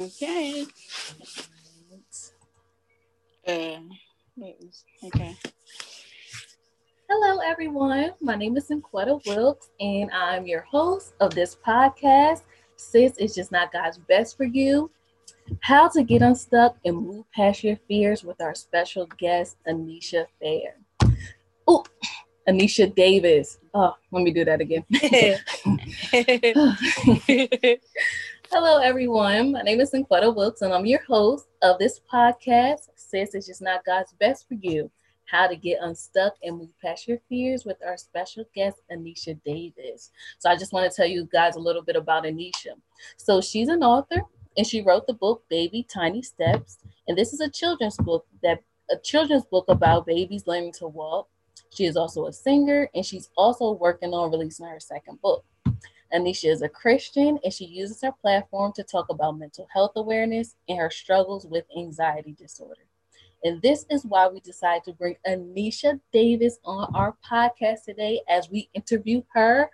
Okay. Uh, okay. Hello, everyone. My name is Inquetta Wilkes, and I'm your host of this podcast. Sis It's just not God's best for you. How to get unstuck and move past your fears with our special guest, Anesha Fair. Oh, Anesha Davis. Oh, let me do that again. Hello, everyone. My name is Inquetta Wilkes, and I'm your host of this podcast. Sis It's just not God's best for you. How to get unstuck and move past your fears with our special guest, Anesha Davis. So, I just want to tell you guys a little bit about Anesha. So, she's an author, and she wrote the book Baby Tiny Steps. And this is a children's book that a children's book about babies learning to walk. She is also a singer, and she's also working on releasing her second book. Anesha is a Christian and she uses her platform to talk about mental health awareness and her struggles with anxiety disorder. And this is why we decided to bring Anesha Davis on our podcast today as we interview her.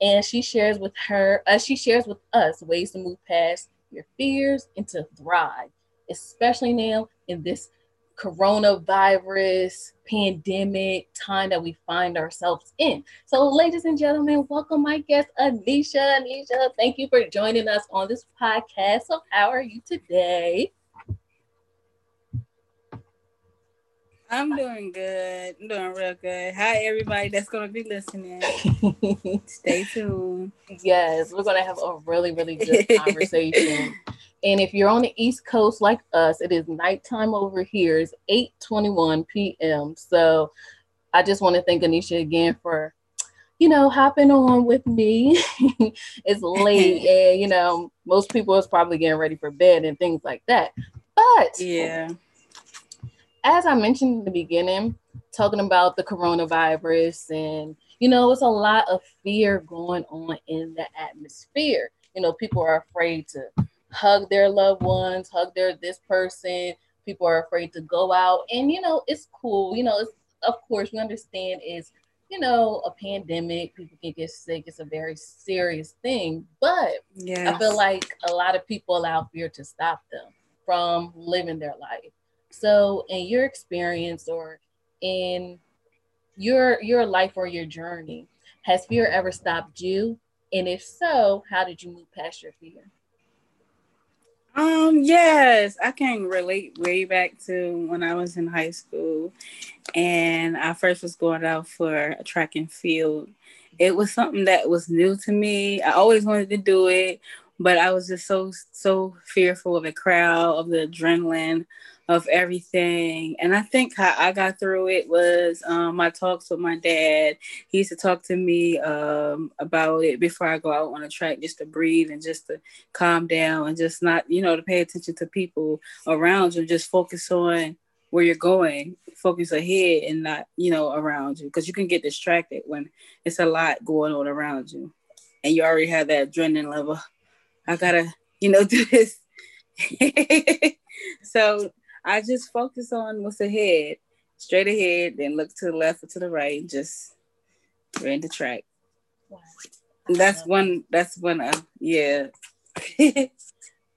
And she shares with her, uh, she shares with us ways to move past your fears and to thrive, especially now in this coronavirus pandemic time that we find ourselves in. So, ladies and gentlemen, welcome my guest, Anesha. Anesha, thank you for joining us on this podcast. So, how are you today? I'm doing good. I'm doing real good. Hi, everybody that's going to be listening. Stay tuned. Yes, we're going to have a really, really good conversation. And if you're on the East Coast like us, it is nighttime over here. It's 8:21 p.m. So I just want to thank Anesha again for, you know, hopping on with me. it's late, and you know, most people is probably getting ready for bed and things like that. But yeah as I mentioned in the beginning, talking about the coronavirus, and you know, it's a lot of fear going on in the atmosphere. You know, people are afraid to hug their loved ones, hug their this person. People are afraid to go out, and you know, it's cool. You know, it's of course we understand is you know a pandemic. People can get sick. It's a very serious thing, but yes. I feel like a lot of people allow fear to stop them from living their life so, in your experience or in your your life or your journey, has fear ever stopped you? And if so, how did you move past your fear? Um, yes, I can relate way back to when I was in high school and I first was going out for track and field. It was something that was new to me. I always wanted to do it, but I was just so so fearful of the crowd, of the adrenaline, of everything. And I think how I got through it was um, my talks with my dad. He used to talk to me um, about it before I go out on a track, just to breathe and just to calm down and just not, you know, to pay attention to people around you, just focus on where you're going, focus ahead and not, you know, around you. Because you can get distracted when it's a lot going on around you. And you already have that adrenaline level. I gotta, you know, do this. so I just focus on what's ahead, straight ahead, then look to the left or to the right, and just ran the track. Wow. That's one. That's one. Uh, yeah.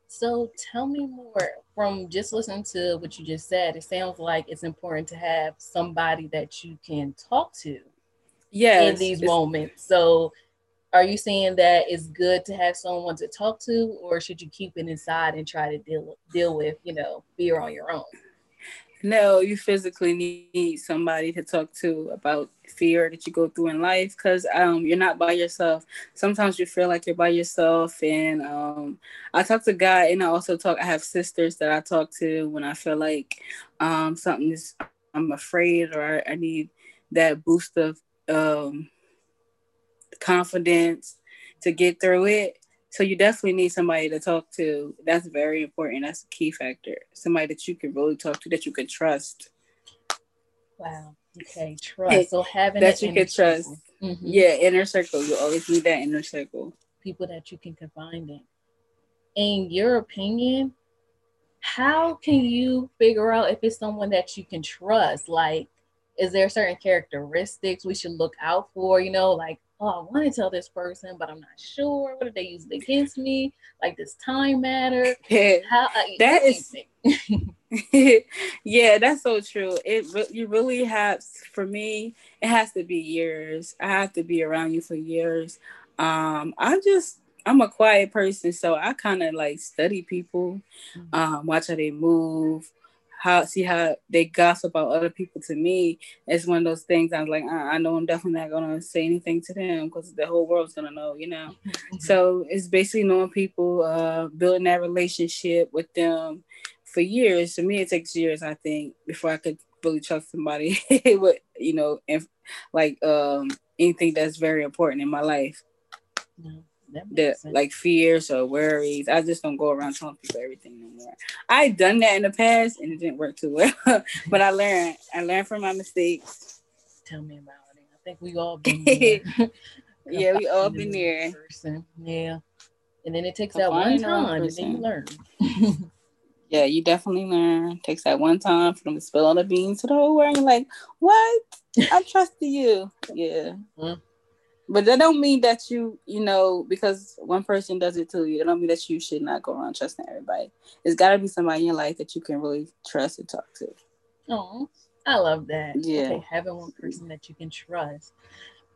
so tell me more from just listening to what you just said. It sounds like it's important to have somebody that you can talk to. Yeah. In these moments, so are you saying that it's good to have someone to talk to or should you keep it inside and try to deal deal with you know fear on your own? No you physically need somebody to talk to about fear that you go through in life because um, you're not by yourself. Sometimes you feel like you're by yourself and um, i talk to god and i also talk i have sisters that i talk to when i feel like um, something is i'm afraid or i need that boost of um, confidence to get through it. So you definitely need somebody to talk to. That's very important. That's a key factor. Somebody that you can really talk to, that you can trust. Wow. Okay, trust. So having that you can trust. Mm-hmm. Yeah, inner circle. You always need that inner circle. People that you can confide in. In your opinion, how can you figure out if it's someone that you can trust? Like, is there certain characteristics we should look out for? You know, like oh, I want to tell this person, but I'm not sure. What if they use it against me? Like, does time matter? How that is. yeah, that's so true. It you really have for me. It has to be years. I have to be around you for years. Um, I just I'm a quiet person, so I kind of like study people, mm-hmm. um, watch how they move, how see how they gossip about other people. To me, it's one of those things. I'm like, uh, I know I'm definitely not gonna say anything to them because the whole world's gonna know, you know. Mm-hmm. So it's basically knowing people, uh, building that relationship with them for years. To me, it takes years, I think, before I could really trust somebody with, you know, and like um anything that's very important in my life. Yeah that like fears or worries. I just don't go around telling people everything no more. I done that in the past and it didn't work too well, but I learned. I learned from my mistakes. Tell me about it. I think we all been there. yeah, we all been there. Person. Yeah, and then it takes that one time, and then you learn. yeah, you definitely learn. It takes that one time for them to spill all the beans to the whole world. You're like, what? I trusted you. Yeah. Mm-hmm. But that don't mean that you, you know, because one person does it to you, it don't mean that you should not go around trusting everybody. It's got to be somebody in your life that you can really trust and talk to. Oh, I love that. Yeah, okay, having one person that you can trust.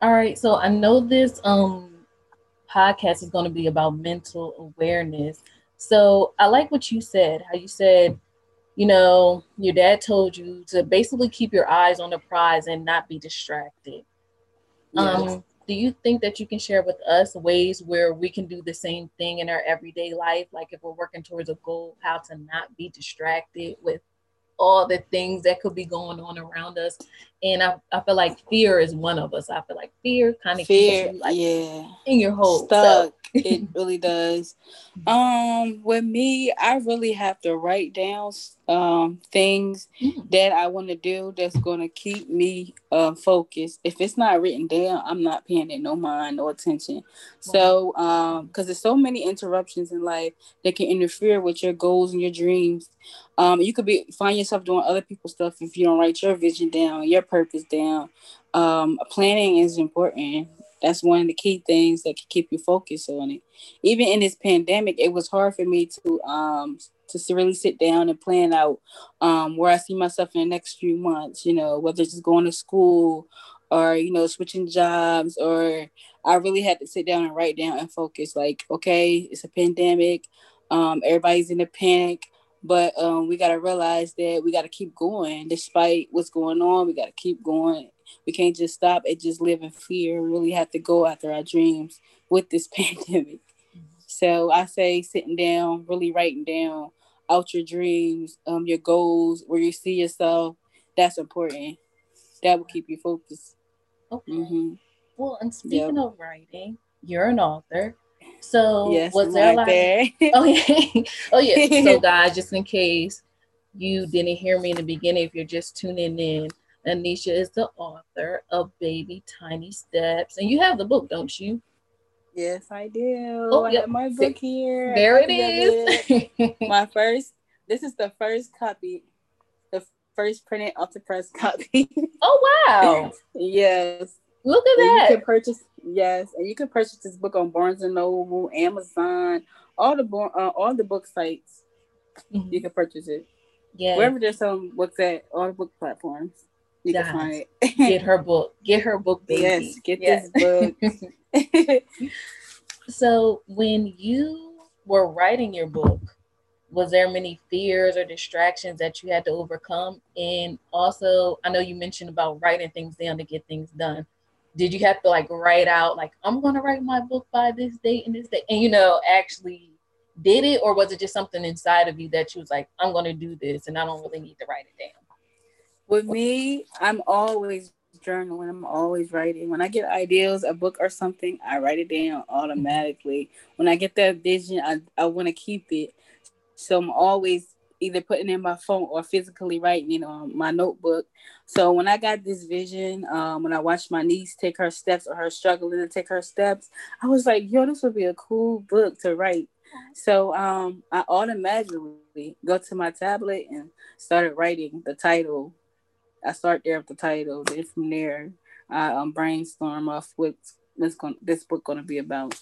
All right, so I know this um podcast is going to be about mental awareness. So I like what you said. How you said, you know, your dad told you to basically keep your eyes on the prize and not be distracted. Yes. Um, do you think that you can share with us ways where we can do the same thing in our everyday life? Like if we're working towards a goal how to not be distracted with all the things that could be going on around us and i, I feel like fear is one of us i feel like fear kind of fear you, like, yeah in your whole stuck it really does um with me i really have to write down um things mm. that I want to do that's going to keep me uh, focused. If it's not written down, I'm not paying it no mind, no attention. So, um, because there's so many interruptions in life that can interfere with your goals and your dreams. Um, you could be find yourself doing other people's stuff if you don't write your vision down, your purpose down. Um, planning is important. That's one of the key things that can keep you focused on it. Even in this pandemic, it was hard for me to um to really sit down and plan out um, where I see myself in the next few months, you know, whether it's just going to school or, you know, switching jobs or I really had to sit down and write down and focus like, okay, it's a pandemic. Um, everybody's in a panic, but um, we got to realize that we got to keep going despite what's going on. We got to keep going. We can't just stop and just live in fear. We really have to go after our dreams with this pandemic. So I say sitting down, really writing down out your dreams, um, your goals, where you see yourself. That's important. That will keep you focused. Okay. Mm-hmm. Well, and speaking yep. of writing, you're an author. So yes, was there like oh yeah. oh yeah. So guys, just in case you didn't hear me in the beginning, if you're just tuning in, Anesha is the author of Baby Tiny Steps. And you have the book, don't you? Yes, I do. Oh, I yep. have my book here. There it is. It. my first. This is the first copy, the first printed off the press copy. oh wow! yes. Look at and that. You can purchase yes, and you can purchase this book on Barnes and Noble, Amazon, all the uh, all the book sites. Mm-hmm. You can purchase it. Yeah. Wherever there's some books at, all the book platforms. You can find it. get her book. Get her book, baby. Yes, get yes. this book. so when you were writing your book, was there many fears or distractions that you had to overcome? And also, I know you mentioned about writing things down to get things done. Did you have to like write out like I'm gonna write my book by this date and this date, and you know actually did it, or was it just something inside of you that you was like I'm gonna do this and I don't really need to write it down? With me, I'm always journaling. I'm always writing. When I get ideas, a book or something, I write it down automatically. When I get that vision, I, I want to keep it. So I'm always either putting in my phone or physically writing it on my notebook. So when I got this vision, um, when I watched my niece take her steps or her struggling to take her steps, I was like, yo, this would be a cool book to write. So um, I automatically go to my tablet and started writing the title I start there with the title. Then from there, I um, brainstorm off what this going this book gonna be about.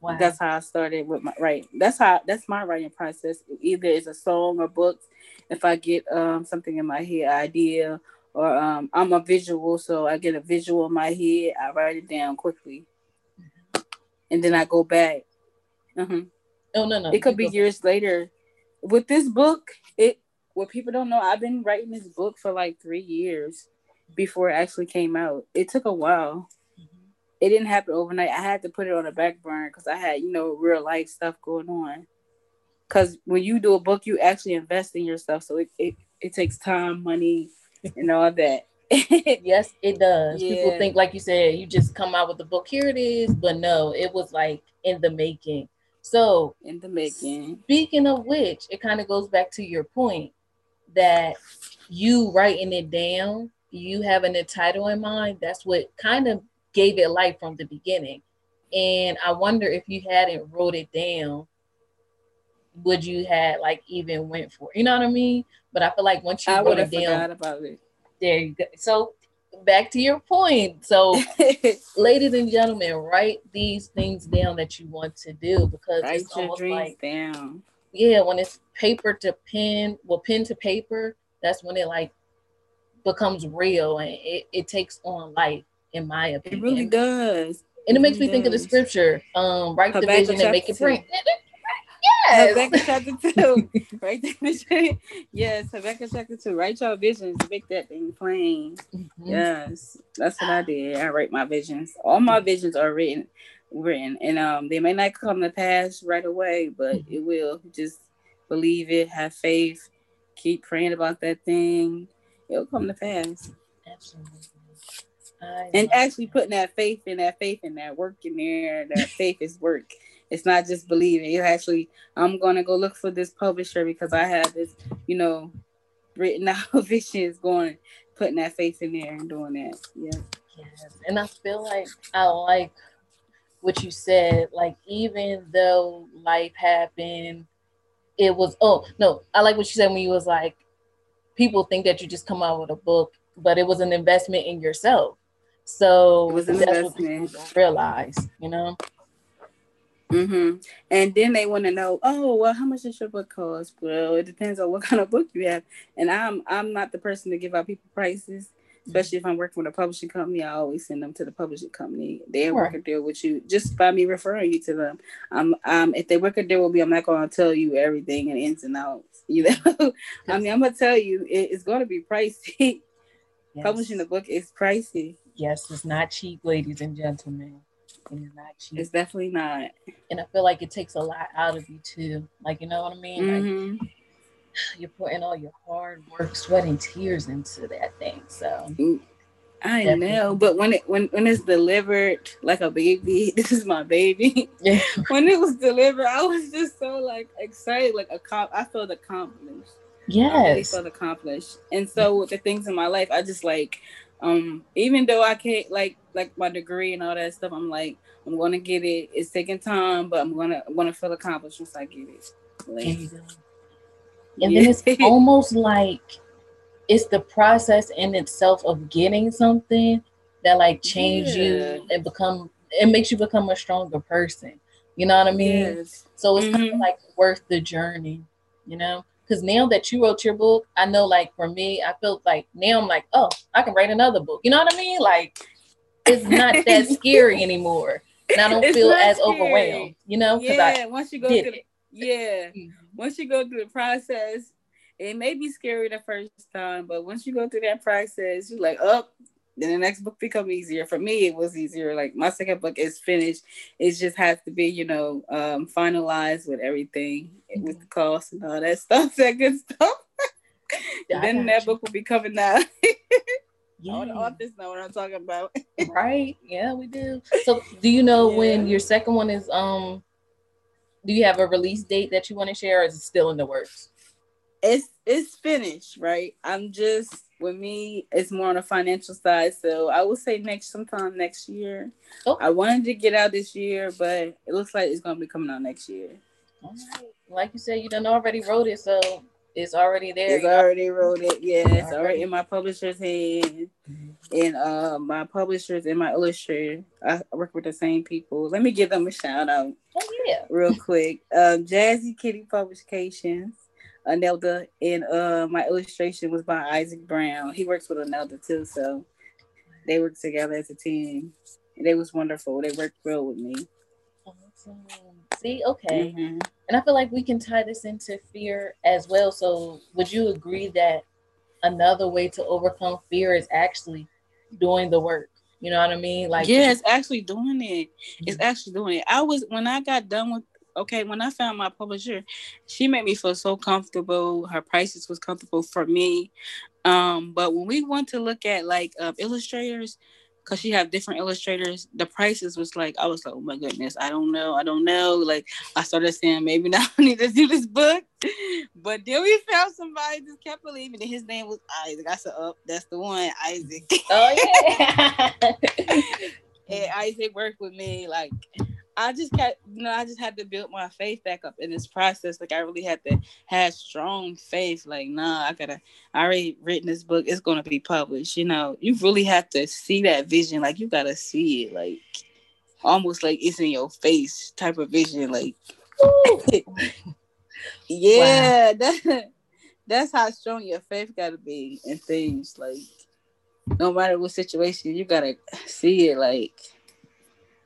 Wow. That's how I started with my writing. That's how that's my writing process. Either it's a song or books. If I get um something in my head, idea, or um I'm a visual, so I get a visual in my head, I write it down quickly, mm-hmm. and then I go back. Uh-huh. Oh no no! It could be years later. With this book, it what people don't know, I've been writing this book for like three years before it actually came out. It took a while. Mm-hmm. It didn't happen overnight. I had to put it on a back burner because I had, you know, real life stuff going on. Because when you do a book, you actually invest in yourself. So it, it, it takes time, money, and all that. yes, it does. Yeah. People think, like you said, you just come out with the book. Here it is, but no, it was like in the making. So in the making. Speaking of which, it kind of goes back to your point that you writing it down, you having a title in mind, that's what kind of gave it life from the beginning. And I wonder if you hadn't wrote it down, would you had like even went for? You know what I mean? But I feel like once you I wrote it down, about it. there you go. So back to your point. So, ladies and gentlemen, write these things down that you want to do because write it's almost like down. Yeah, when it's paper to pen, well, pen to paper, that's when it like becomes real and it, it takes on life, in my opinion. It really does. And it, it makes really me think of the scripture, um, write the vision and make it print. Yes. Habakkuk chapter two. Write that Yes, Habakkuk chapter two. Write your visions, make that thing plain. Mm-hmm. Yes. That's what I did. I write my visions. All my visions are written written. And um they may not come to pass right away, but mm-hmm. it will. Just believe it, have faith, keep praying about that thing. It'll come to pass. Absolutely. and actually putting that faith in that faith in that work in there, that faith is work. It's not just believing. You actually, I'm gonna go look for this publisher because I have this, you know, written out visions going, putting that faith in there and doing that. Yeah. Yes. And I feel like I like what you said. Like even though life happened, it was oh no, I like what you said when you was like, people think that you just come out with a book, but it was an investment in yourself. So it was an investment. realize, you know. Mm-hmm. And then they want to know, oh, well, how much does your book cost? Well, it depends on what kind of book you have. And I'm I'm not the person to give out people prices, especially if I'm working with a publishing company. I always send them to the publishing company. They sure. work a deal with you just by me referring you to them. Um, um, if they work a deal with me, I'm not going to tell you everything and ins and outs. You know, I mean, I'm gonna tell you it, it's going to be pricey. Yes. Publishing a book is pricey. Yes, it's not cheap, ladies and gentlemen and it's not cheap. It's definitely not. And I feel like it takes a lot out of you too. Like you know what I mean? Mm-hmm. Like you're putting all your hard work, sweat, and tears into that thing. So I definitely. know, but when it when when it's delivered like a baby, this is my baby. Yeah. when it was delivered, I was just so like excited, like a cop. I felt accomplished. Yes. I really felt accomplished. And so with the things in my life, I just like um even though I can't like like my degree and all that stuff, I'm like I'm gonna get it. It's taking time, but I'm gonna I'm gonna feel accomplished once I get it. Like, and yeah. then it's almost like it's the process in itself of getting something that like change yeah. you and become it makes you become a stronger person. You know what I mean? Yes. So it's mm-hmm. kind of like worth the journey, you know? Because now that you wrote your book, I know like for me, I feel like now I'm like, oh, I can write another book. You know what I mean? Like it's not that scary anymore. And I don't it's feel as scary. overwhelmed, you know? Yeah, I once you go through the, yeah. Mm-hmm. Once you go through the process, it may be scary the first time, but once you go through that process, you're like, oh, then the next book become easier. For me, it was easier. Like my second book is finished. It just has to be, you know, um, finalized with everything, mm-hmm. with the cost and all that stuff, that good stuff. then that you. book will be coming out. yeah. All the authors know what I'm talking about. right. Yeah, we do. So do you know yeah. when your second one is um do you have a release date that you want to share or is it still in the works? It's it's finished, right? I'm just with me, it's more on the financial side. So I will say next sometime next year. Oh. I wanted to get out this year, but it looks like it's gonna be coming out next year. Like you said, you done already wrote it, so it's already there. It's already wrote it. Yeah, it's already in my publisher's hand. And uh, my publishers and my illustrator. I work with the same people. Let me give them a shout out. Oh yeah. Real quick. Um, Jazzy Kitty Publications, Anelda, and uh, my illustration was by Isaac Brown. He works with Anelda too, so they work together as a team. And they was wonderful. They worked well with me. Awesome. See, okay. Mm-hmm. And I feel like we can tie this into fear as well. So would you agree that another way to overcome fear is actually doing the work. You know what I mean? Like yeah, it's actually doing it. It's actually doing it. I was when I got done with okay, when I found my publisher, she made me feel so comfortable. Her prices was comfortable for me. Um, but when we want to look at like uh, illustrators, because she have different illustrators the prices was like i was like oh my goodness i don't know i don't know. Like i started saying maybe now i need to do this book. But then we found somebody just kept believing that his name was isaac. I said oh that's the one isaac. Oh yeah. And isaac worked with me like I just got, you know, I just had to build my faith back up in this process. Like I really had to have strong faith. Like, nah, I gotta, I already written this book. It's gonna be published. You know, you really have to see that vision. Like you gotta see it. Like almost like it's in your face type of vision. Like, yeah, wow. that, that's how strong your faith gotta be in things. Like, no matter what situation, you gotta see it. Like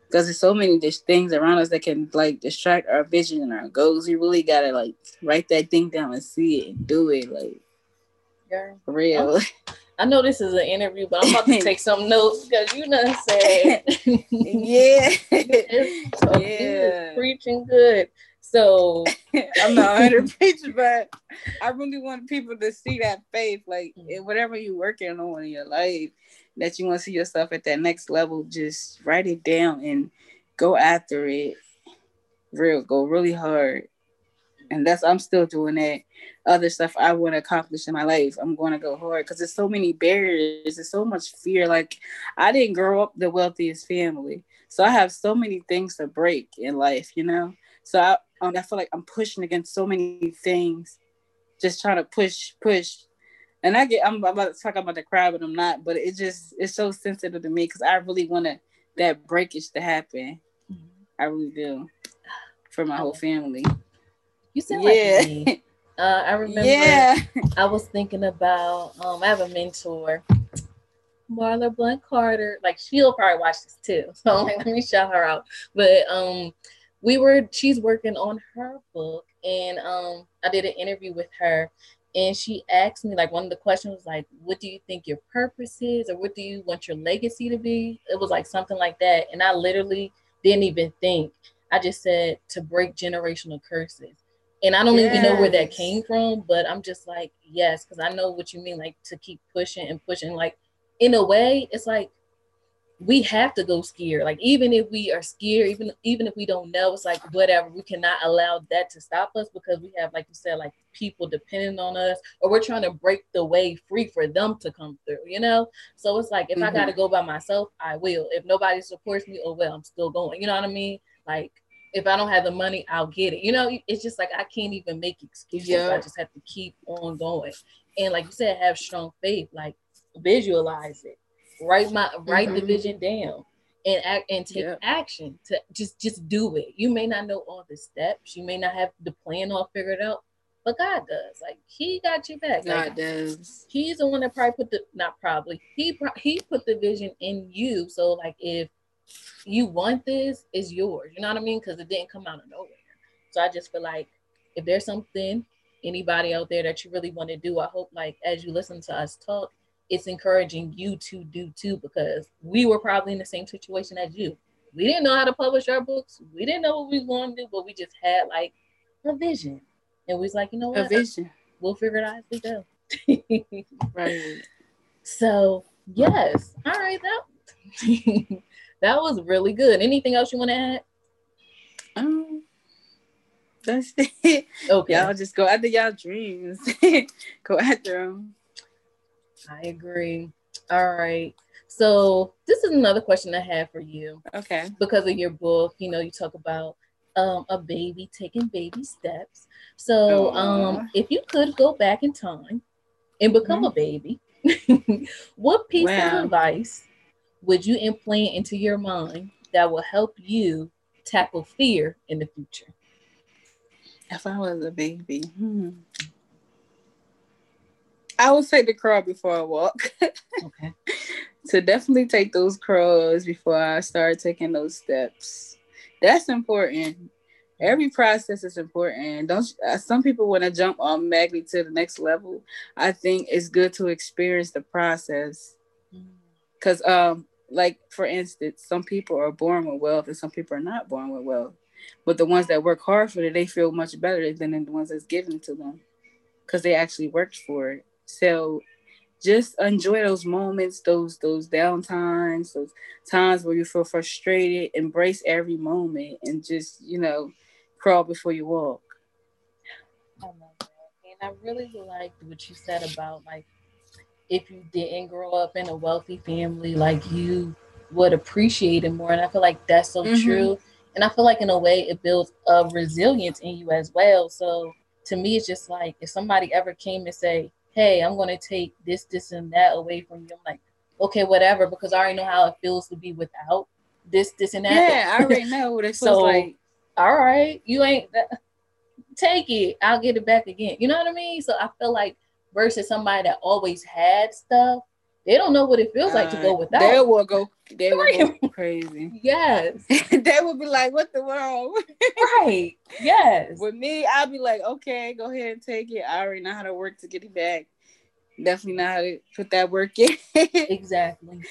because there's so many just things around us that can like distract our vision and our goals. You really gotta like write that thing down and see it and do it like yeah. real. I know this is an interview, but I'm about to take some notes because you know said yeah, yeah, preaching good. So I'm not under preaching, but I really want people to see that faith, like in whatever you're working on in your life that you want to see yourself at that next level, just write it down and go after it. Real, go really hard. And that's I'm still doing that. Other stuff I want to accomplish in my life, I'm going to go hard because there's so many barriers. There's so much fear. Like I didn't grow up the wealthiest family, so I have so many things to break in life. You know, so I um, I feel like I'm pushing against so many things, just trying to push, push, and I get I'm about to talk about the crowd, but I'm not. But it just it's so sensitive to me because I really want to that breakage to happen. Mm-hmm. I really do for my whole family. You sound yeah. like me. Uh, I remember yeah. I was thinking about um, I have a mentor, Marla Blunt Carter. Like she'll probably watch this too. So like, let me shout her out. But um we were she's working on her book and um I did an interview with her and she asked me like one of the questions was like what do you think your purpose is? Or what do you want your legacy to be? It was like something like that. And i literally didn't even think. I just said to break generational curses. And i don't yes. even know where that came from but i'm just like yes because i know what you mean like to keep pushing and pushing. Like in a way it's like we have to go scared. Like even if we are scared, even even if we don't know, it's like whatever. We cannot allow that to stop us because we have, like you said, like people depending on us, or we're trying to break the way free for them to come through. You know, so it's like if mm-hmm. I got to go by myself, I will. If nobody supports me, oh well, I'm still going. You know what I mean? Like if I don't have the money, I'll get it. You know, it's just like I can't even make excuses. Yeah. I just have to keep on going. And like you said, have strong faith. Like visualize it write my write mm-hmm. the vision down and act and take yeah. action to just just do it. You may not know all the steps. You may not have the plan all figured out but god does. Like he got you back. God like, does. he's the one that probably put the not probably he he put the vision in you. So like if you want this it's yours. You know what i mean? Because it didn't come out of nowhere. So i just feel like if there's something anybody out there that you really want to do i hope like as you listen to us talk it's encouraging you to do too because we were probably in the same situation as you. We didn't know how to publish our books. We didn't know what we going to do, but we just had like a vision. And we was like, you know what? A vision. We'll figure it out as we go. right. So yes. All right. That that was really good. Anything else you want to add? Um that's it. Okay. Y'all just go after y'all dreams. go after them. I agree. All right. So this is another question I have for you. Okay. Because of your book, you know, you talk about um, a baby taking baby steps. So um, if you could go back in time and become mm-hmm. a baby, what piece wow. of advice would you implant into your mind that will help you tackle fear in the future? If I was a baby, hmm. I would take the crawl before I walk. okay. so definitely take those crawls before I start taking those steps. That's important. Every process is important. Don't uh, some people want to jump automatically to the next level? I think it's good to experience the process. Because um, like for instance, some people are born with wealth and some people are not born with wealth. But the ones that work hard for it, they feel much better than the ones that's given to them because they actually worked for it. So just enjoy those moments, those those down times, those times where you feel frustrated. Embrace every moment and just you know crawl before you walk. I love that, and I really liked what you said about like if you didn't grow up in a wealthy family, like you would appreciate it more. And I feel like that's so mm-hmm. true. And I feel like in a way it builds a resilience in you as well. So to me, it's just like if somebody ever came and say, Hey, I'm gonna take this, this, and that away from you, I'm like, okay, whatever, because I already know how it feels to be without this, this, and that. Yeah, I already know what it feels so, like. All right, you ain't take it, I'll get it back again. You know what I mean? So I feel like versus somebody that always had stuff, they don't know what it feels like to go without. They will go. They will go crazy. yes. they will be like, "What the world?" right. Yes. With me, I'll be like, "Okay, go ahead and take it. I already know how to work to get it back. Definitely know how to put that work in." exactly.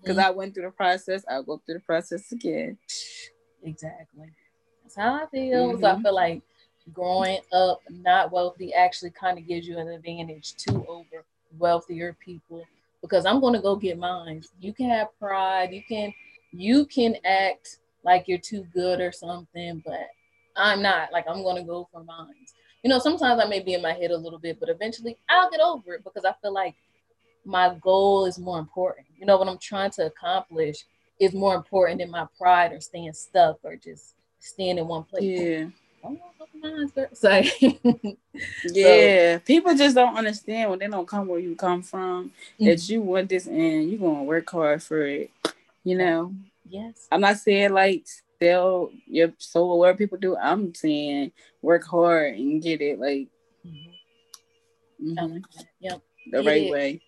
Because mm-hmm. I went through the process, I'll go through the process again. Exactly. That's how I feel. Mm-hmm. So I mm-hmm. feel like growing up not wealthy actually kind of gives you an advantage to over wealthier people because I'm going to go get mine. You can have pride, you can you can act like you're too good or something, but I'm not. Like I'm going to go for mine. You know, sometimes I may be in my head a little bit, but eventually I'll get over it because I feel like my goal is more important. You know, what I'm trying to accomplish is more important than my pride or staying stuck or just staying in one place. Yeah. Oh. Say, yeah, so, people just don't understand when they don't come where you come from mm-hmm. that you want this and you're gonna work hard for it. You know. Yes. I'm not saying like sell your soul where people do. I'm saying work hard and get it like. Mm-hmm. Mm-hmm. Yep. The get right it. way.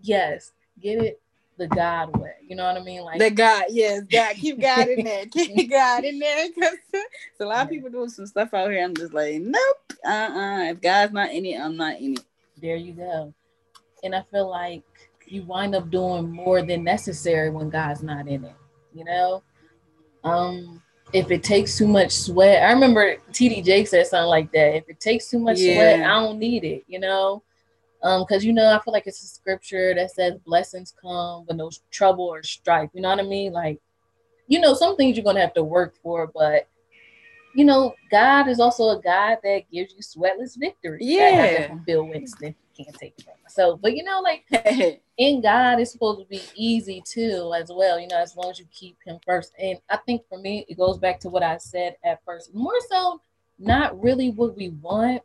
Yes, get it the God way. You know what I mean? Like the God, yes, God, keep God in there, keep God in there. Cause a lot of people doing some stuff out here. I'm just like, nope, uh, uh-uh. uh If God's not in it, I'm not in it. There you go. And I feel like you wind up doing more than necessary when God's not in it. You know, um, if it takes too much sweat, I remember TD Jake said something like that. If it takes too much yeah. sweat, I don't need it. You know um, because you know, I feel like it's a scripture that says blessings come when there's trouble or strife. You know what I mean? Like, you know, some things you're gonna have to work for, but you know, God is also a God that gives you sweatless victory. Yeah. From Bill Winston can't take it from myself. But you know, like in God it's supposed to be easy too, as well, you know, as long as you keep him first. And I think for me, it goes back to what I said at first. More so, not really what we want,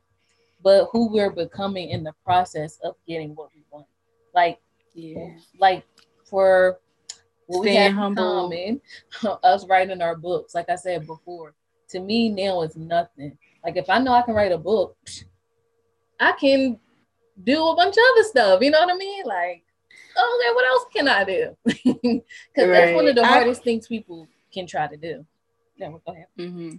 but who we're becoming in the process of getting what we want. Like, yeah, like for what we have humble. in common, us writing our books. Like I said before, to me now is nothing. Like if I know I can write a book, I can do a bunch of other stuff. You know what I mean? Like, okay, what else can I do? Because right. that's one of the hardest I, things people can try to do. Yeah, go ahead. Mm-hmm.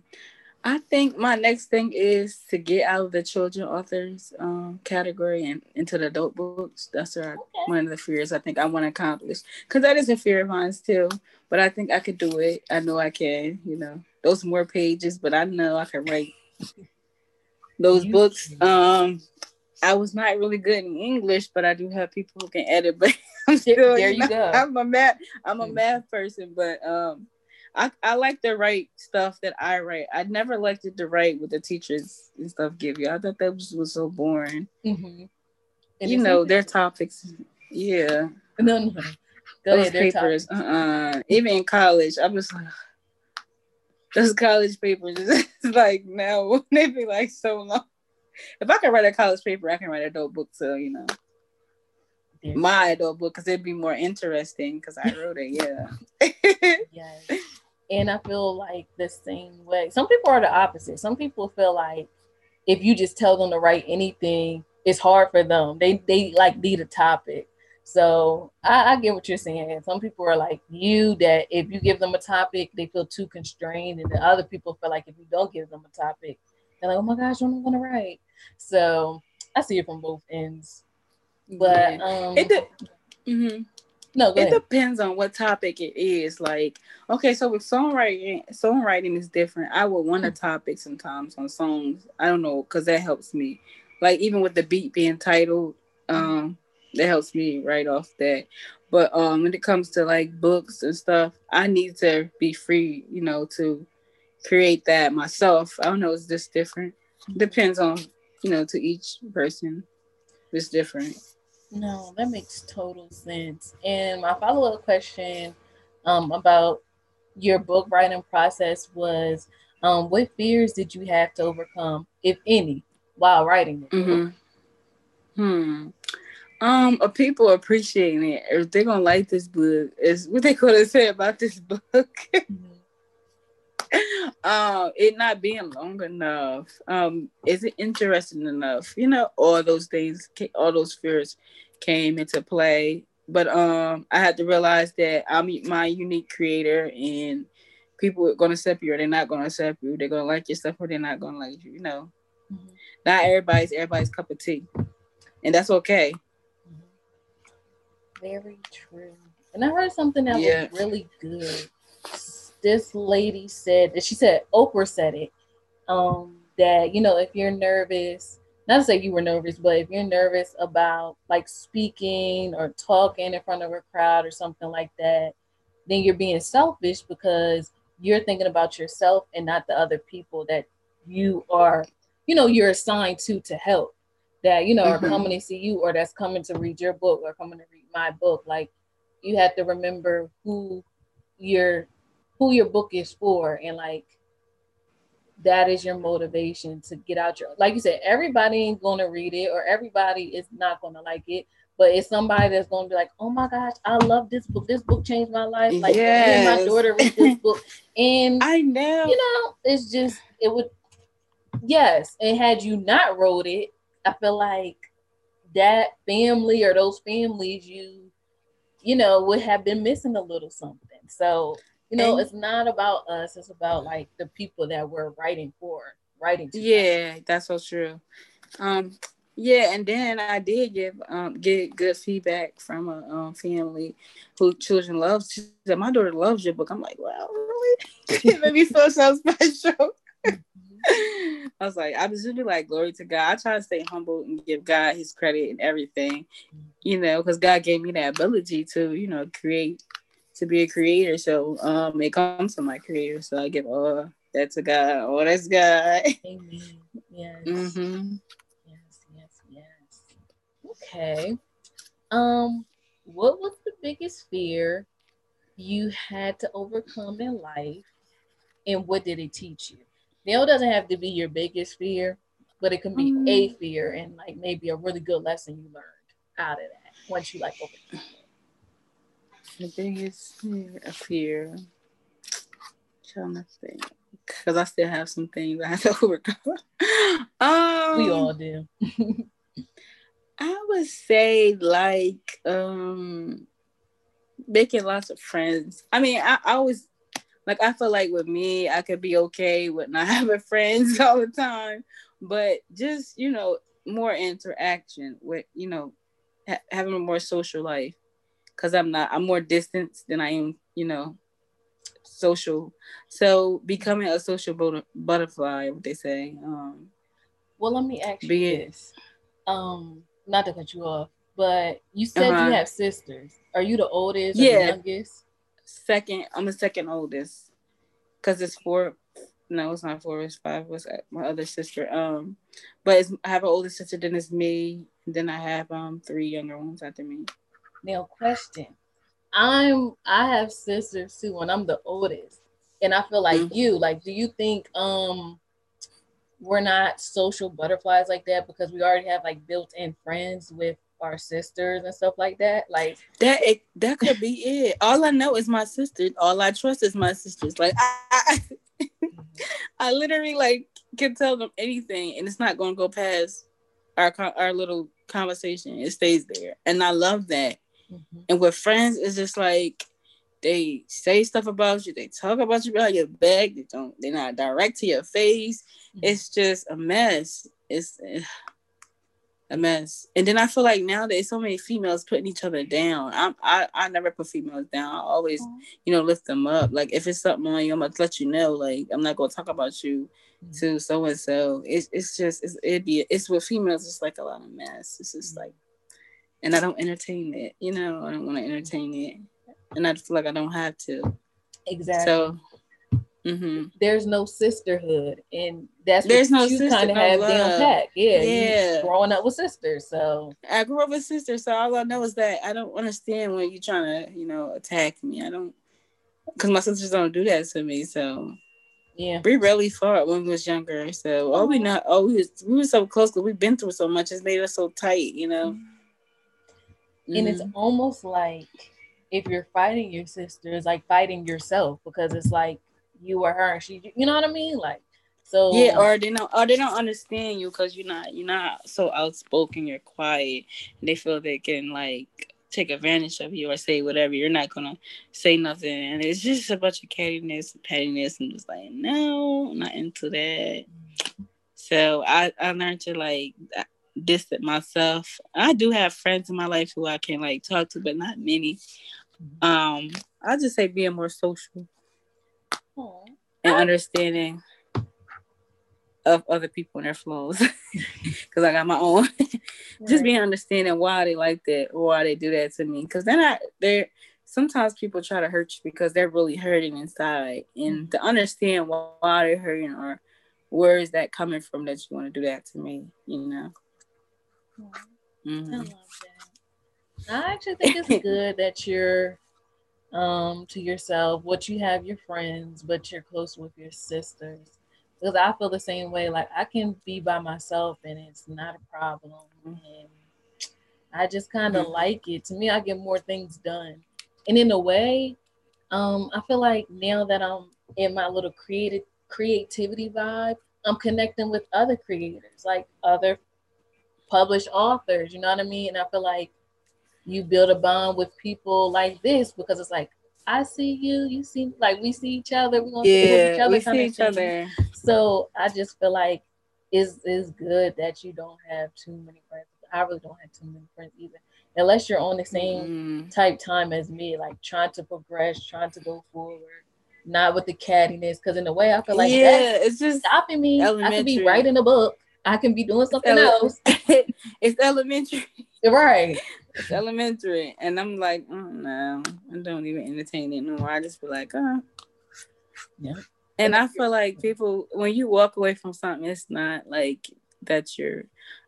I think my next thing is to get out of the children authors um, category and into the adult books. That's our, okay. one of the fears I think I want to accomplish because that is a fear of mine too. But I think I could do it. I know I can. You know, those more pages, but I know I can write those you books. Um, I was not really good in English, but I do have people who can edit. But I'm still, there you, know, go. I'm a math. I'm a math person, but um I, I like to write stuff that I write. I never liked it to write what the teachers and stuff give you. I thought that was, was so boring. Mm-hmm. You know, their topics. Yeah. No, no. Go Those ahead, papers. Uh-uh. Even in college, I was like, those college papers. It's like, no, they be like so long. If I can write a college paper, I can write a dope book. So, you know. my adult book because it'd be more interesting because I wrote it. Yeah. yes. And I feel like the same way. Some people are the opposite. Some people feel like if you just tell them to write anything, it's hard for them. They they like need a topic. So I, I, get what you're saying. Some people are like you that if you give them a topic, they feel too constrained, and the other people feel like if you don't give them a topic, they're like, oh my gosh, I'm I gonna write. So I see it from both ends. But um, it de- mm-hmm. No, it depends on what topic it is. Like, okay, so with songwriting, songwriting is different. I would want a topic sometimes on songs. I don't know because that helps me. Like even with the beat being titled, um, that helps me right off that. But um, when it comes to like books and stuff, I need to be free, you know, to create that myself. I don't know, it's just different. Depends on, you know, to each person. It's different. No, that makes total sense. And my follow up question um, about your book writing process was um, what fears did you have to overcome, if any, while writing it? Mm-hmm. Hmm. Um, uh, people appreciating it. If they're gonna like this book, is what they gonna say about this book. mm-hmm. um, it not being long enough. Um, is it interesting enough? You know, all those things, all those fears came into play. But um, I had to realize that I'm my unique creator, and people are gonna accept you or they're not gonna accept you. They're gonna like your stuff or they're not gonna like you. You know, mm-hmm. not everybody's everybody's cup of tea, and that's okay. Very true. And I heard something that yeah. was really good. This lady said that she said Oprah said it. Um, that you know, if you're nervous, not to say you were nervous, but if you're nervous about like speaking or talking in front of a crowd or something like that, then you're being selfish because you're thinking about yourself and not the other people that you are, you know, you're assigned to to help that you know mm-hmm. are coming to see you or that's coming to read your book or coming to read my book like you have to remember who your who your book is for and like that is your motivation to get out your like you said everybody ain't gonna read it or everybody is not gonna like it but it's somebody that's gonna be like oh my gosh i love this book this book changed my life like yes. my daughter read this book and i know you know it's just it would yes and had you not wrote it I feel like that family or those families you you know would have been missing a little something. So you know, and, it's not about us; it's about like the people that we're writing for, writing to. Yeah, that's so true. Um, yeah, and then I did give um get good feedback from a um, family who children loves. She said, "My daughter loves your book." I'm like, "Well, really?" it made me feel so special. I was like, I was really like, glory to God. I try to stay humble and give God his credit and everything, you know, because God gave me that ability to, you know, create, to be a creator. So um it comes from my creator. So I give all that to God. All that's God. Amen. Yes. Mm-hmm. Yes, yes, yes. Okay. Um, what was the biggest fear you had to overcome in life and what did it teach you? Now, it doesn't have to be your biggest fear, but it can be mm. a fear and like maybe a really good lesson you learned out of that once you like open. The biggest fear, fear. trying to think, because I still have some things I have to overcome. um, we all do. I would say like um making lots of friends. I mean, I, I always like I feel like with me, I could be okay with not having friends all the time, but just you know more interaction with you know ha- having a more social life because I'm not I'm more distant than I am you know social. So becoming a social but- butterfly, what they say. Um, well, let me ask you this. Um, not to cut you off, but you said uh-huh. you have sisters. Are you the oldest yeah. or the youngest? second. I'm the second oldest, cause it's four. No, it's not four. It's five. Was my other sister? Um, but I have an older sister. Then it's me. And then I have um three younger ones after me. Now, question. I'm. I have sisters too, and I'm the oldest. And I feel like mm-hmm. you. Like, do you think um we're not social butterflies like that because we already have like built-in friends with our sisters and stuff like that. Like that it, that could be it. All I know is my sister. All I trust is my sisters. Like I, I, I literally like can tell them anything, and it's not going to go past our our little conversation. It stays there, and I love that. Mm-hmm. And with friends, it's just like they say stuff about you, they talk about you behind your back, they don't, they're not direct to your face. Mm-hmm. It's just a mess. It's uh, a mess. And then I feel like now there's so many females putting each other down. I'm, I I never put females down. I always, mm-hmm. you know, lift them up. Like if it's something on you, I'm gonna let you know. Like I'm not gonna talk about you mm-hmm. to so and so. It's it's just it's, it'd be it's with females. It's like a lot of mess. It's just mm-hmm. like, and I don't entertain it. You know, I don't want to entertain it, and I feel like I don't have to. Exactly. So Mm-hmm. There's no sisterhood, and that's there's no you kind of no have pat. Yeah, yeah. Growing up with sisters, so I grew up with sisters. So all I know is that I don't understand when you're trying to, you know, attack me. I don't, because my sisters don't do that to me. So yeah, we really fought when we was younger. So oh, we not oh we was we were so close because we've been through so much. It's made us so tight, you know. Mm-hmm. And it's mm-hmm. almost like if you're fighting your sister, it's like fighting yourself because it's like you or her and she you know what I mean? Like so yeah, or they don't or they don't understand you because you're not you're not so outspoken, you're quiet, and they feel they can like take advantage of you or say whatever. You're not gonna say nothing, and it's just a bunch of cattiness and pettiness, and just like no, I'm not into that. Mm-hmm. So I I learned to like distance myself. I do have friends in my life who I can like talk to, but not many. Um, I'll just say being more social and understanding of other people and their flaws because I got my own. Just being understanding why they like that or why they do that to me. Because then I they're sometimes people try to hurt you because they're really hurting inside, and to understand why, why they're hurting or where is that coming from that you want to do that to me, you know. Mm-hmm. I love that. I actually think it's good that you're um, to yourself, what you have your friends, but you're close with your sisters. Because I feel the same way. Like I can be by myself and it's not a problem. And I just kind of mm-hmm. like it. To me, I get more things done. And in a way, um, I feel like now that I'm in my little creative creativity vibe, I'm connecting with other creators, like other published authors. You know what I mean? And I feel like you build a bond with people like this because it's like I see you, you see like we see each other, we're gonna yeah, each other. We see each other. So I just feel like it's it's good that you don't have too many friends. I really don't have too many friends either. Unless you're on the same mm-hmm. type time as me, like trying to progress, trying to go forward, not with the cattiness. Because in a way, I feel like yeah, it's just stopping me. I could be writing a book. I can be doing something ele- else. it's elementary. Right. It's elementary. And I'm like, oh no, I don't even entertain it no more. I just be like, oh. Yeah. And I feel like people when you walk away from something, it's not like that you're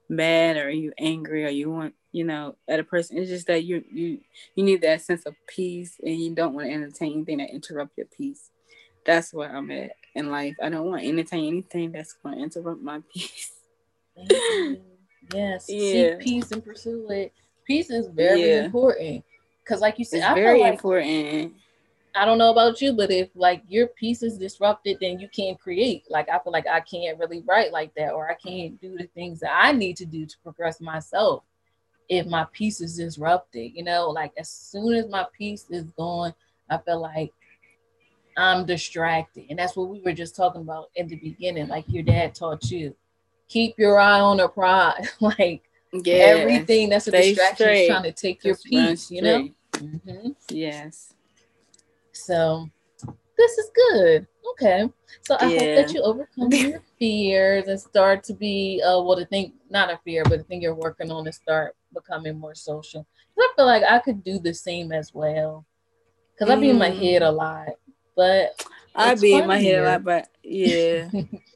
mad or you angry or you want, you know, at a person. It's just that you you you need that sense of peace and you don't want to entertain anything that interrupt your peace. That's where I'm at in life. I don't want to entertain anything that's going to interrupt my peace. Mm-hmm. Yes, yeah. seek peace and pursue it. Peace is very yeah. important because, like you said, it's I very like, important. I don't know about you, but if like your peace is disrupted, then you can't create. Like I feel like I can't really write like that, or I can't do the things that I need to do to progress myself if my peace is disrupted. You know, like as soon as my peace is gone, I feel like I'm distracted, and that's what we were just talking about in the beginning. Like your dad taught you keep your eye on the prize. like yeah, everything that's a distraction straight. is trying to take Just your peace, you know? Mm-hmm. Yes. So this is good. Okay. So I yeah. hope that you overcome your fears and start to be uh well the thing not a fear, but the thing you're working on to start becoming more social. I feel like I could do the same as well. Cause mm. I be in my mm. head a lot. But I be in my head a lot, but yeah.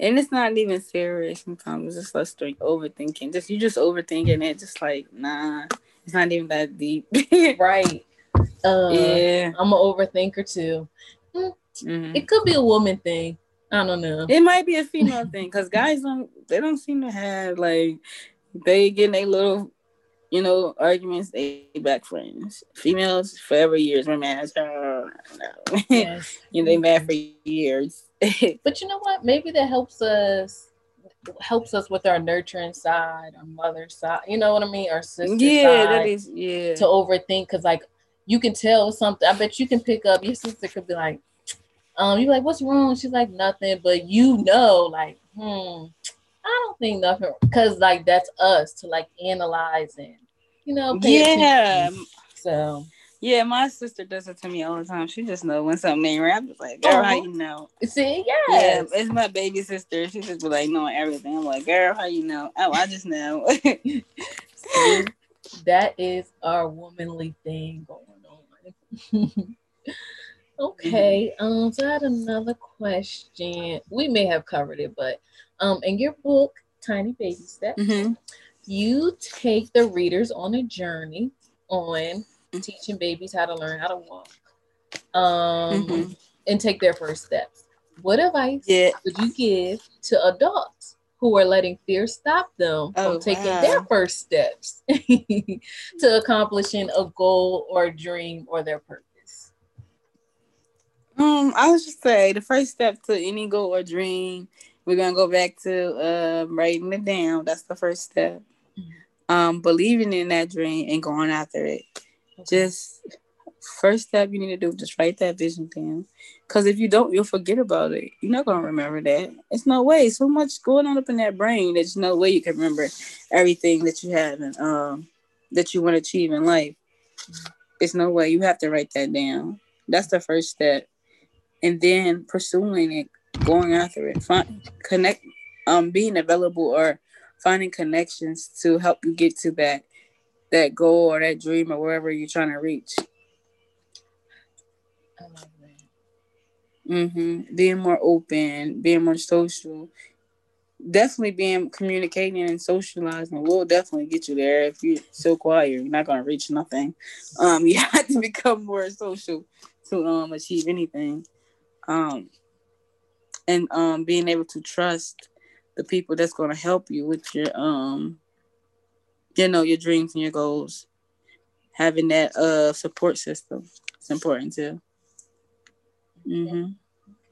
and it's not even serious sometimes it's just like straight overthinking just you just overthinking it just like nah it's not even that deep right uh, yeah i'm an overthinker too mm, mm-hmm. it could be a woman thing i don't know it might be a female thing because guys don't they don't seem to have like they getting a little you know, arguments, they back friends. Females forever years when mad. No. Yes. you know, they mad for years. but you know what? Maybe that helps us helps us with our nurturing side, our mother side. You know what I mean? Our sister yeah, that is yeah. To overthink because like you can tell something. I bet you can pick up. Your sister could be like, um, you're like, what's wrong? She's like, nothing. But you know, like, hmm, I don't think nothing because like that's us to like analyze and you know, yeah. Attention. So yeah, my sister does it to me all the time. She just know when something ain't right. I'm just like, girl, how you know? See, yes. yeah, it's my baby sister. She just be like knowing everything. I'm like, girl, how you know? Oh, I just know. See, that is our womanly thing going on. okay, mm-hmm. um, so I had another question. We may have covered it, but um, in your book, Tiny Baby Steps, mm-hmm. you take the readers on a journey on teaching babies how to learn how to walk um, mm-hmm. and take their first steps. What advice yeah. would you give to adults who are letting fear stop them oh, from taking wow. their first steps to accomplishing a goal or a dream or their purpose? Um, I would just say the first step to any goal or dream, we're gonna go back to uh, writing it down. That's the first step. Mm-hmm. Um, believing in that dream and going after it. Just first step you need to do just write that vision down. Because if you don't, you'll forget about it. You're not gonna remember that. It's no way. So much going on up in that brain. There's no way you can remember everything that you have and um that you want to achieve in life. It's no way. You have to write that down. That's the first step. And then pursuing it, going after it, find connect um being available or finding connections to help you get to that that goal or that dream or wherever you're trying to reach. I love that. Mm-hmm. Being more open, being more social, definitely being communicating and socializing will definitely get you there. If you're so quiet, you're not gonna reach nothing. Um, you have to become more social to um achieve anything. Um, and um being able to trust the people that's gonna help you with your um you know your dreams and your goals. Having that uh support system is important too. Mm-hmm.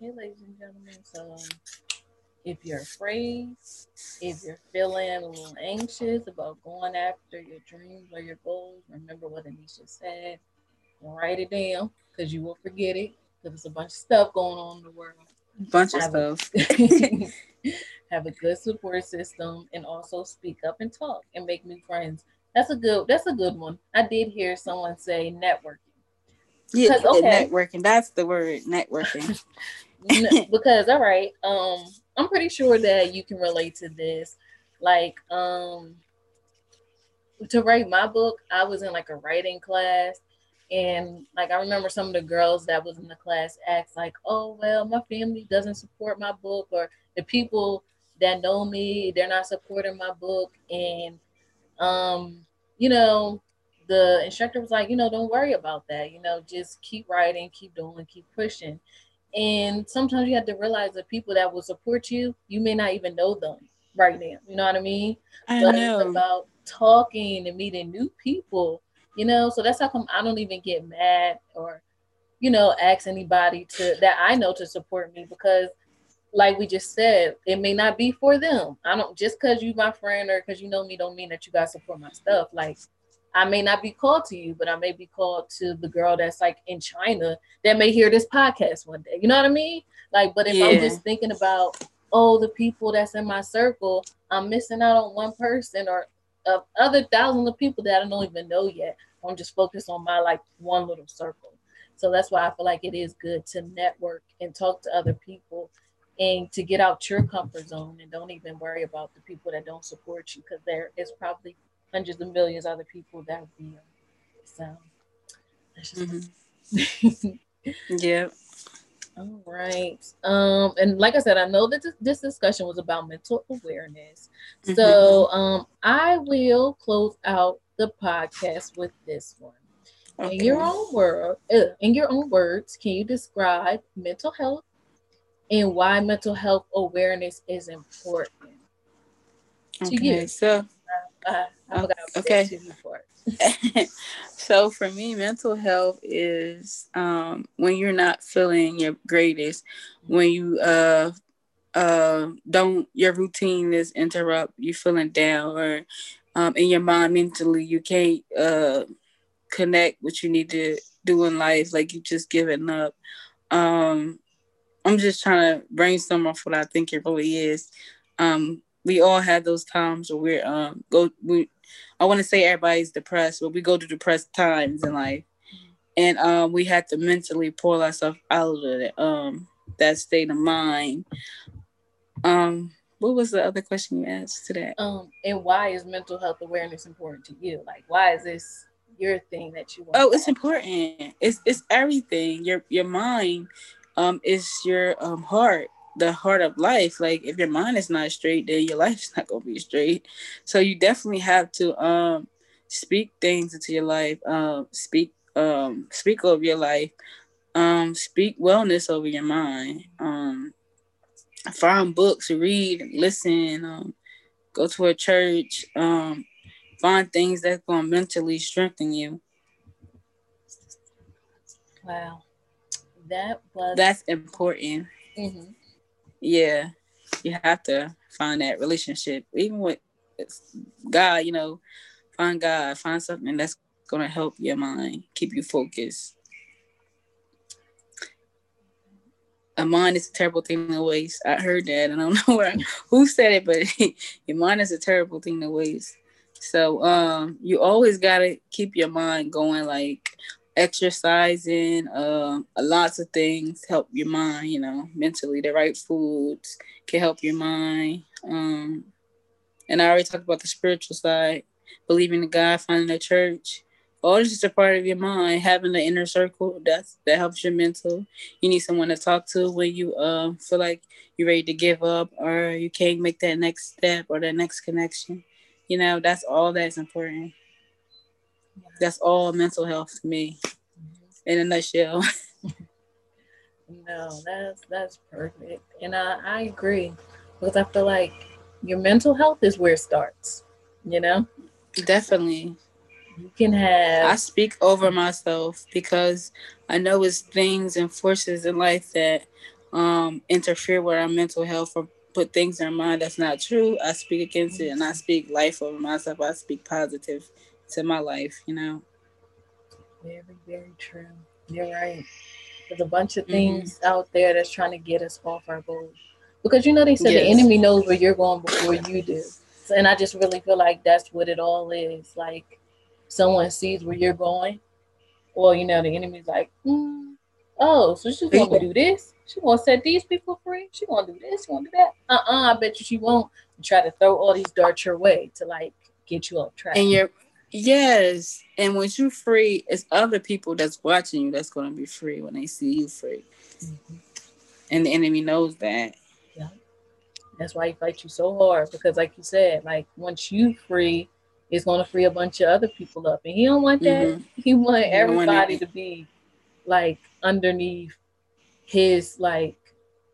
okay ladies and gentlemen so if you're afraid if you're feeling a little anxious about going after your dreams or your goals remember what Anesha said. Write it down because you will forget it because there's a bunch of stuff going on in the world. Bunch of stuff have a good support system, and also speak up and talk and make new friends. That's a good. That's a good one. I did hear someone say networking. Yeah, okay. networking. That's the word, networking. because all right, um, I'm pretty sure that you can relate to this. Like, um, to write my book, I was in like a writing class, and like I remember some of the girls that was in the class asked like, "Oh well, my family doesn't support my book, or the people that know me, they're not supporting my book. And um, you know, the instructor was like, you know, don't worry about that. You know, just keep writing, keep doing, keep pushing. And sometimes you have to realize the people that will support you, you may not even know them right now. You know what I mean? I but know. it's about talking and meeting new people, you know. So that's how come I don't even get mad or, you know, ask anybody to that I know to support me because like we just said, it may not be for them. I don't just because you my friend or because you know me don't mean that you guys support my stuff. Like I may not be called to you, but I may be called to the girl that's like in China that may hear this podcast one day. You know what I mean? Like, but if yeah. I'm just thinking about oh the people that's in my circle, I'm missing out on one person or of other thousands of people that I don't even know yet. I'm just focused on my like one little circle. So that's why I feel like it is good to network and talk to other people and to get out your comfort zone and don't even worry about the people that don't support you because there is probably hundreds of millions of other people that will. So that's just mm-hmm. yeah. All right. Um, and like I said, I know that this, discussion was about mental awareness. Mm-hmm. So um I will close out the podcast with this one. Okay. In your own word, uh, in your own words, can you describe mental health and why mental health awareness is important to okay, you. So, uh, uh, okay. So for me, mental health is um, when you're not feeling your greatest, when you uh uh don't your routine is interrupt, you feeling down or um in your mind mentally you can't uh connect what you need to do in life, like you just giving up. Um I'm just trying to brainstorm off what I think it really is. Um we all have those times where we're um go we I want to say everybody's depressed, but we go through depressed times in life, and um, we have to mentally pull ourselves out of it, um, that state of mind. Um, what was the other question you asked to that? Um, and why is mental health awareness important to you? Like, why is this your thing that you want? Oh, it's important. It's it's everything. Your your mind, um, is your um heart the heart of life. Like if your mind is not straight, then your life's not gonna be straight. So you definitely have to um speak things into your life, um, speak um speak over your life, um, speak wellness over your mind. Um find books, read, listen, um, go to a church, um, find things that's gonna mentally strengthen you. Wow. That was that's important. Mm-hmm yeah, you have to find that relationship, even with God. You know, find God, find something that's gonna help your mind, keep you focused. A mind is a terrible thing to waste. I heard that, and I don't know where, who said it, but your mind is a terrible thing to waste. So um, you always gotta keep your mind going. Like exercising, uh, lots of things help your mind, you know, mentally. The right foods can help your mind. Um, and I already talked about the spiritual side, believing in God, finding a church. All this is a part of your mind. Having the inner circle that's that helps your mental. You need someone to talk to when you uh, feel like you're ready to give up or you can't make that next step or that next connection. You know, that's all that's important. That's all mental health to me, in a nutshell. no, that's that's perfect, and I I agree because I feel like your mental health is where it starts. You know, definitely. You can have. I speak over myself because I know it's things and forces in life that um, interfere with our mental health or put things in our mind that's not true. I speak against it and I speak life over myself. I speak positive to my life, you know. Very, very true. You're right. There's a bunch of mm-hmm. things mm-hmm. out there that's trying to get us off our boat. Because you know they said yes. the enemy knows where you're going before you do. So, and I just really feel like that's what it all is. Like someone sees where you're going. Well, you know, the enemy's like, mm, oh, so she's gonna do this. She gonna set these people free. She gonna do this. She gonna do that. Uh-uh. I bet you she won't. try to throw all these darts your way to like get you off track. And you're Yes. And when you're free, it's other people that's watching you that's going to be free when they see you free. Mm-hmm. And the enemy knows that. Yeah. That's why he fights you so hard because, like you said, like once you free, it's going to free a bunch of other people up. And he don't want that. Mm-hmm. He want everybody want to be like underneath his like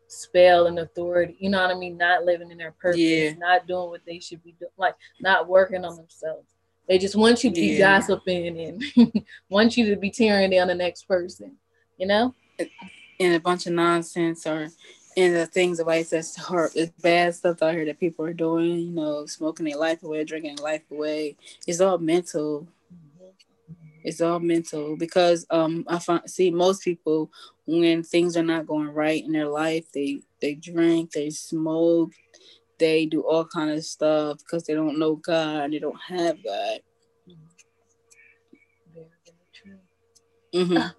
spell and authority. You know what I mean? Not living in their purpose, yeah. not doing what they should be doing, like not working on themselves. They just want you to be yeah. gossiping and want you to be tearing down the next person, you know? And a bunch of nonsense or and the things of life that's hard, it's bad stuff out here that people are doing, you know, smoking their life away, drinking their life away. It's all mental. It's all mental because um I find see most people when things are not going right in their life, they they drink, they smoke, they do all kind of stuff because they don't know God, they don't have God. True. Mm-hmm. Uh,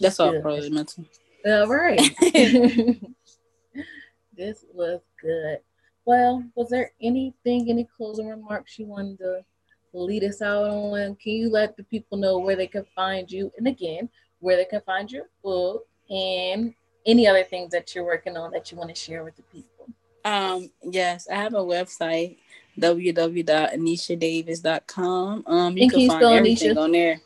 That's all probably mental. All right. this was good. Well, was there anything, any closing remarks you wanted to lead us out on? Can you let the people know where they can find you? And again, where they can find your book and any other things that you're working on that you want to share with the people? Um, yes, I have a website www.aneshadavis.com. Um, you can, can find everything Anesha? on there.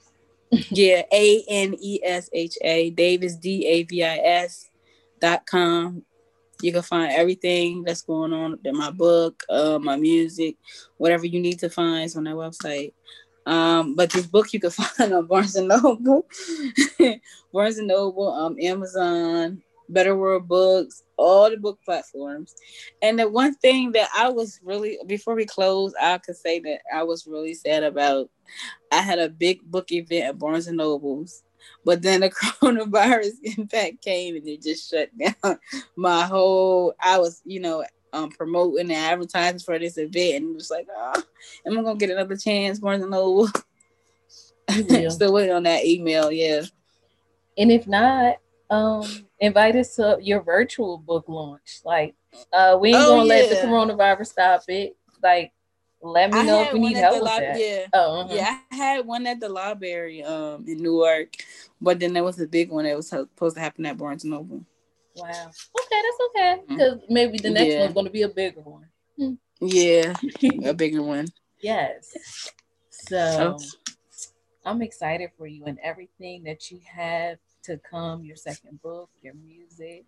yeah, A N E S H A Davis D A V I S dot com. You can find everything that's going on in my book, uh, my music, whatever you need to find is on that website. Um, but this book you can find on Barnes and Noble, Barnes and Noble, um, Amazon, Better World Books, all the book platforms. And the one thing that I was really before we close, I could say that I was really sad about. I had a big book event at Barnes and Nobles, but then the coronavirus impact came and it just shut down my whole. I was, you know, um, promoting and advertising for this event, and it was like, oh, am I gonna get another chance, Barnes and Noble? Still waiting on that email, yeah. And if not, um, invite us to your virtual book launch. Like, uh, we ain't oh, gonna yeah. let the coronavirus stop it. Like, let me I know if we need help with that. Yeah, oh, uh-huh. yeah. I had one at the library um in Newark, but then there was a big one that was supposed to happen at Barnes and Noble. Wow. Okay, that's okay because mm-hmm. maybe the next yeah. one's gonna be a bigger one. Hmm. Yeah, a bigger one. Yes. So oh. I'm excited for you and everything that you have to come. Your second book, your music,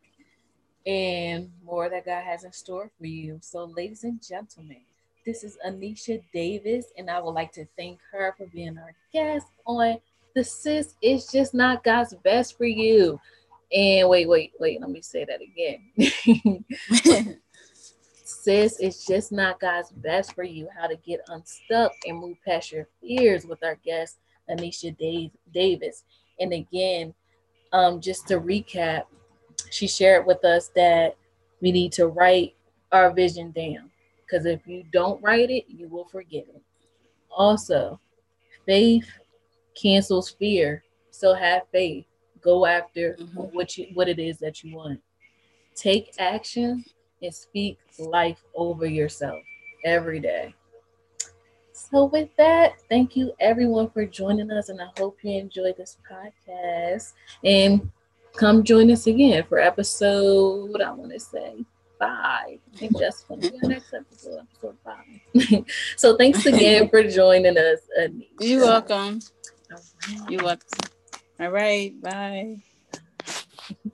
and more that God has in store for you. So, ladies and gentlemen, this is Anesha Davis, and I would like to thank her for being our guest on the Sis It's Just Not God's Best for You. And wait, wait, wait, let me say that again. Sis, it's just not God's best for you how to get unstuck and move past your fears with our guest, Anesha Dave, Davis. And again, um, just to recap, she shared with us that we need to write our vision down because if you don't write it, you will forget it. Also, faith cancels fear. So have faith. Go after mm-hmm. what you what it is that you want. Take action and speak life over yourself every day. So, with that, thank you everyone for joining us, and I hope you enjoyed this podcast. And come join us again for episode, I want to say five. I think that's going to be our next episode, episode five. so, thanks again for joining us. Anesha. You're welcome. Right. You're welcome. All right. Bye.